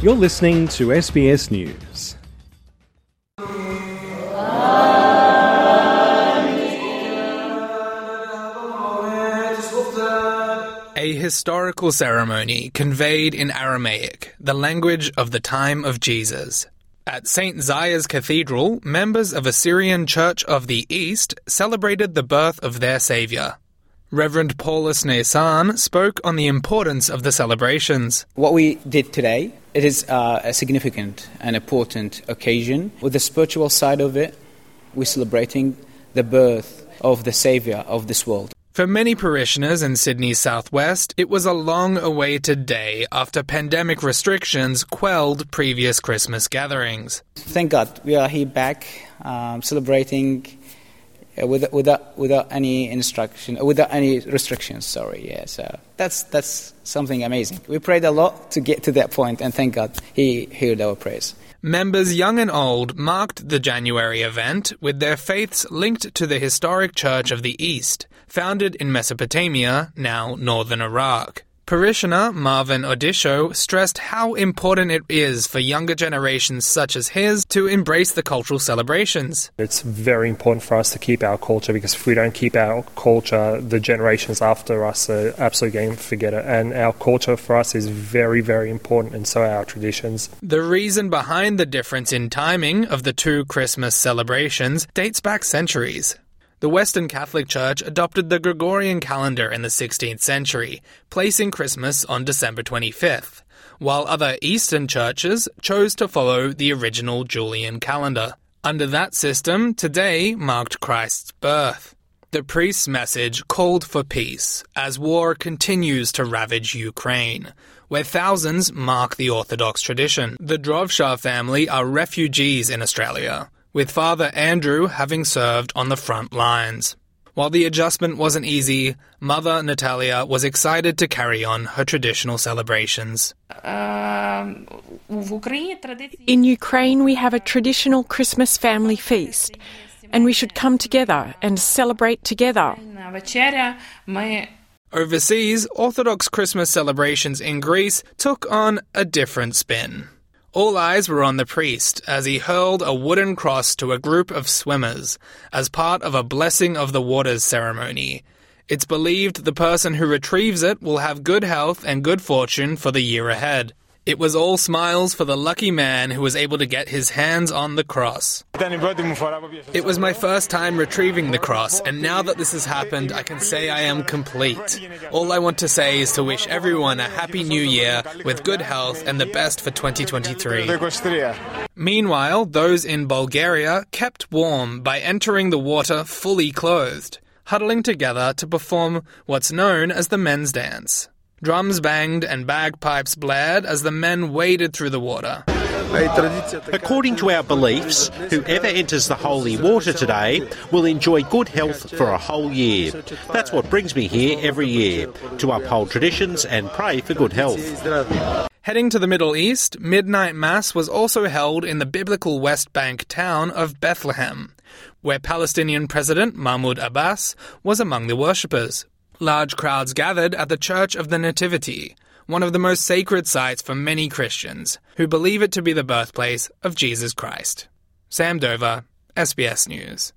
You're listening to SBS News. A historical ceremony conveyed in Aramaic, the language of the time of Jesus. At St. Zaya's Cathedral, members of Assyrian Church of the East celebrated the birth of their Saviour. Reverend Paulus Nasan spoke on the importance of the celebrations. What we did today, it is uh, a significant and important occasion. With the spiritual side of it, we're celebrating the birth of the Saviour of this world. For many parishioners in Sydney's southwest, it was a long awaited day after pandemic restrictions quelled previous Christmas gatherings. Thank God we are here back um, celebrating uh, with, without, without any instruction, uh, without any restrictions. Sorry, yeah. So that's that's something amazing. We prayed a lot to get to that point, and thank God He heard our prayers. Members young and old marked the January event with their faiths linked to the historic Church of the East, founded in Mesopotamia, now northern Iraq. Parishioner Marvin Odisho stressed how important it is for younger generations such as his to embrace the cultural celebrations. It's very important for us to keep our culture because if we don't keep our culture, the generations after us are absolutely going to forget it. And our culture for us is very, very important, and so are our traditions. The reason behind the difference in timing of the two Christmas celebrations dates back centuries. The Western Catholic Church adopted the Gregorian calendar in the 16th century, placing Christmas on December 25th, while other Eastern churches chose to follow the original Julian calendar. Under that system, today marked Christ's birth. The priest's message called for peace as war continues to ravage Ukraine, where thousands mark the Orthodox tradition. The Drovshar family are refugees in Australia with Father Andrew having served on the front lines. While the adjustment wasn't easy, Mother Natalia was excited to carry on her traditional celebrations. In Ukraine, we have a traditional Christmas family feast, and we should come together and celebrate together. Overseas, Orthodox Christmas celebrations in Greece took on a different spin. All eyes were on the priest as he hurled a wooden cross to a group of swimmers as part of a blessing of the waters ceremony. It's believed the person who retrieves it will have good health and good fortune for the year ahead. It was all smiles for the lucky man who was able to get his hands on the cross. It was my first time retrieving the cross, and now that this has happened, I can say I am complete. All I want to say is to wish everyone a happy new year with good health and the best for 2023. Meanwhile, those in Bulgaria kept warm by entering the water fully clothed, huddling together to perform what's known as the men's dance. Drums banged and bagpipes blared as the men waded through the water. According to our beliefs, whoever enters the holy water today will enjoy good health for a whole year. That's what brings me here every year, to uphold traditions and pray for good health. Heading to the Middle East, midnight mass was also held in the biblical West Bank town of Bethlehem, where Palestinian President Mahmoud Abbas was among the worshippers. Large crowds gathered at the Church of the Nativity, one of the most sacred sites for many Christians, who believe it to be the birthplace of Jesus Christ. Sam Dover, SBS News.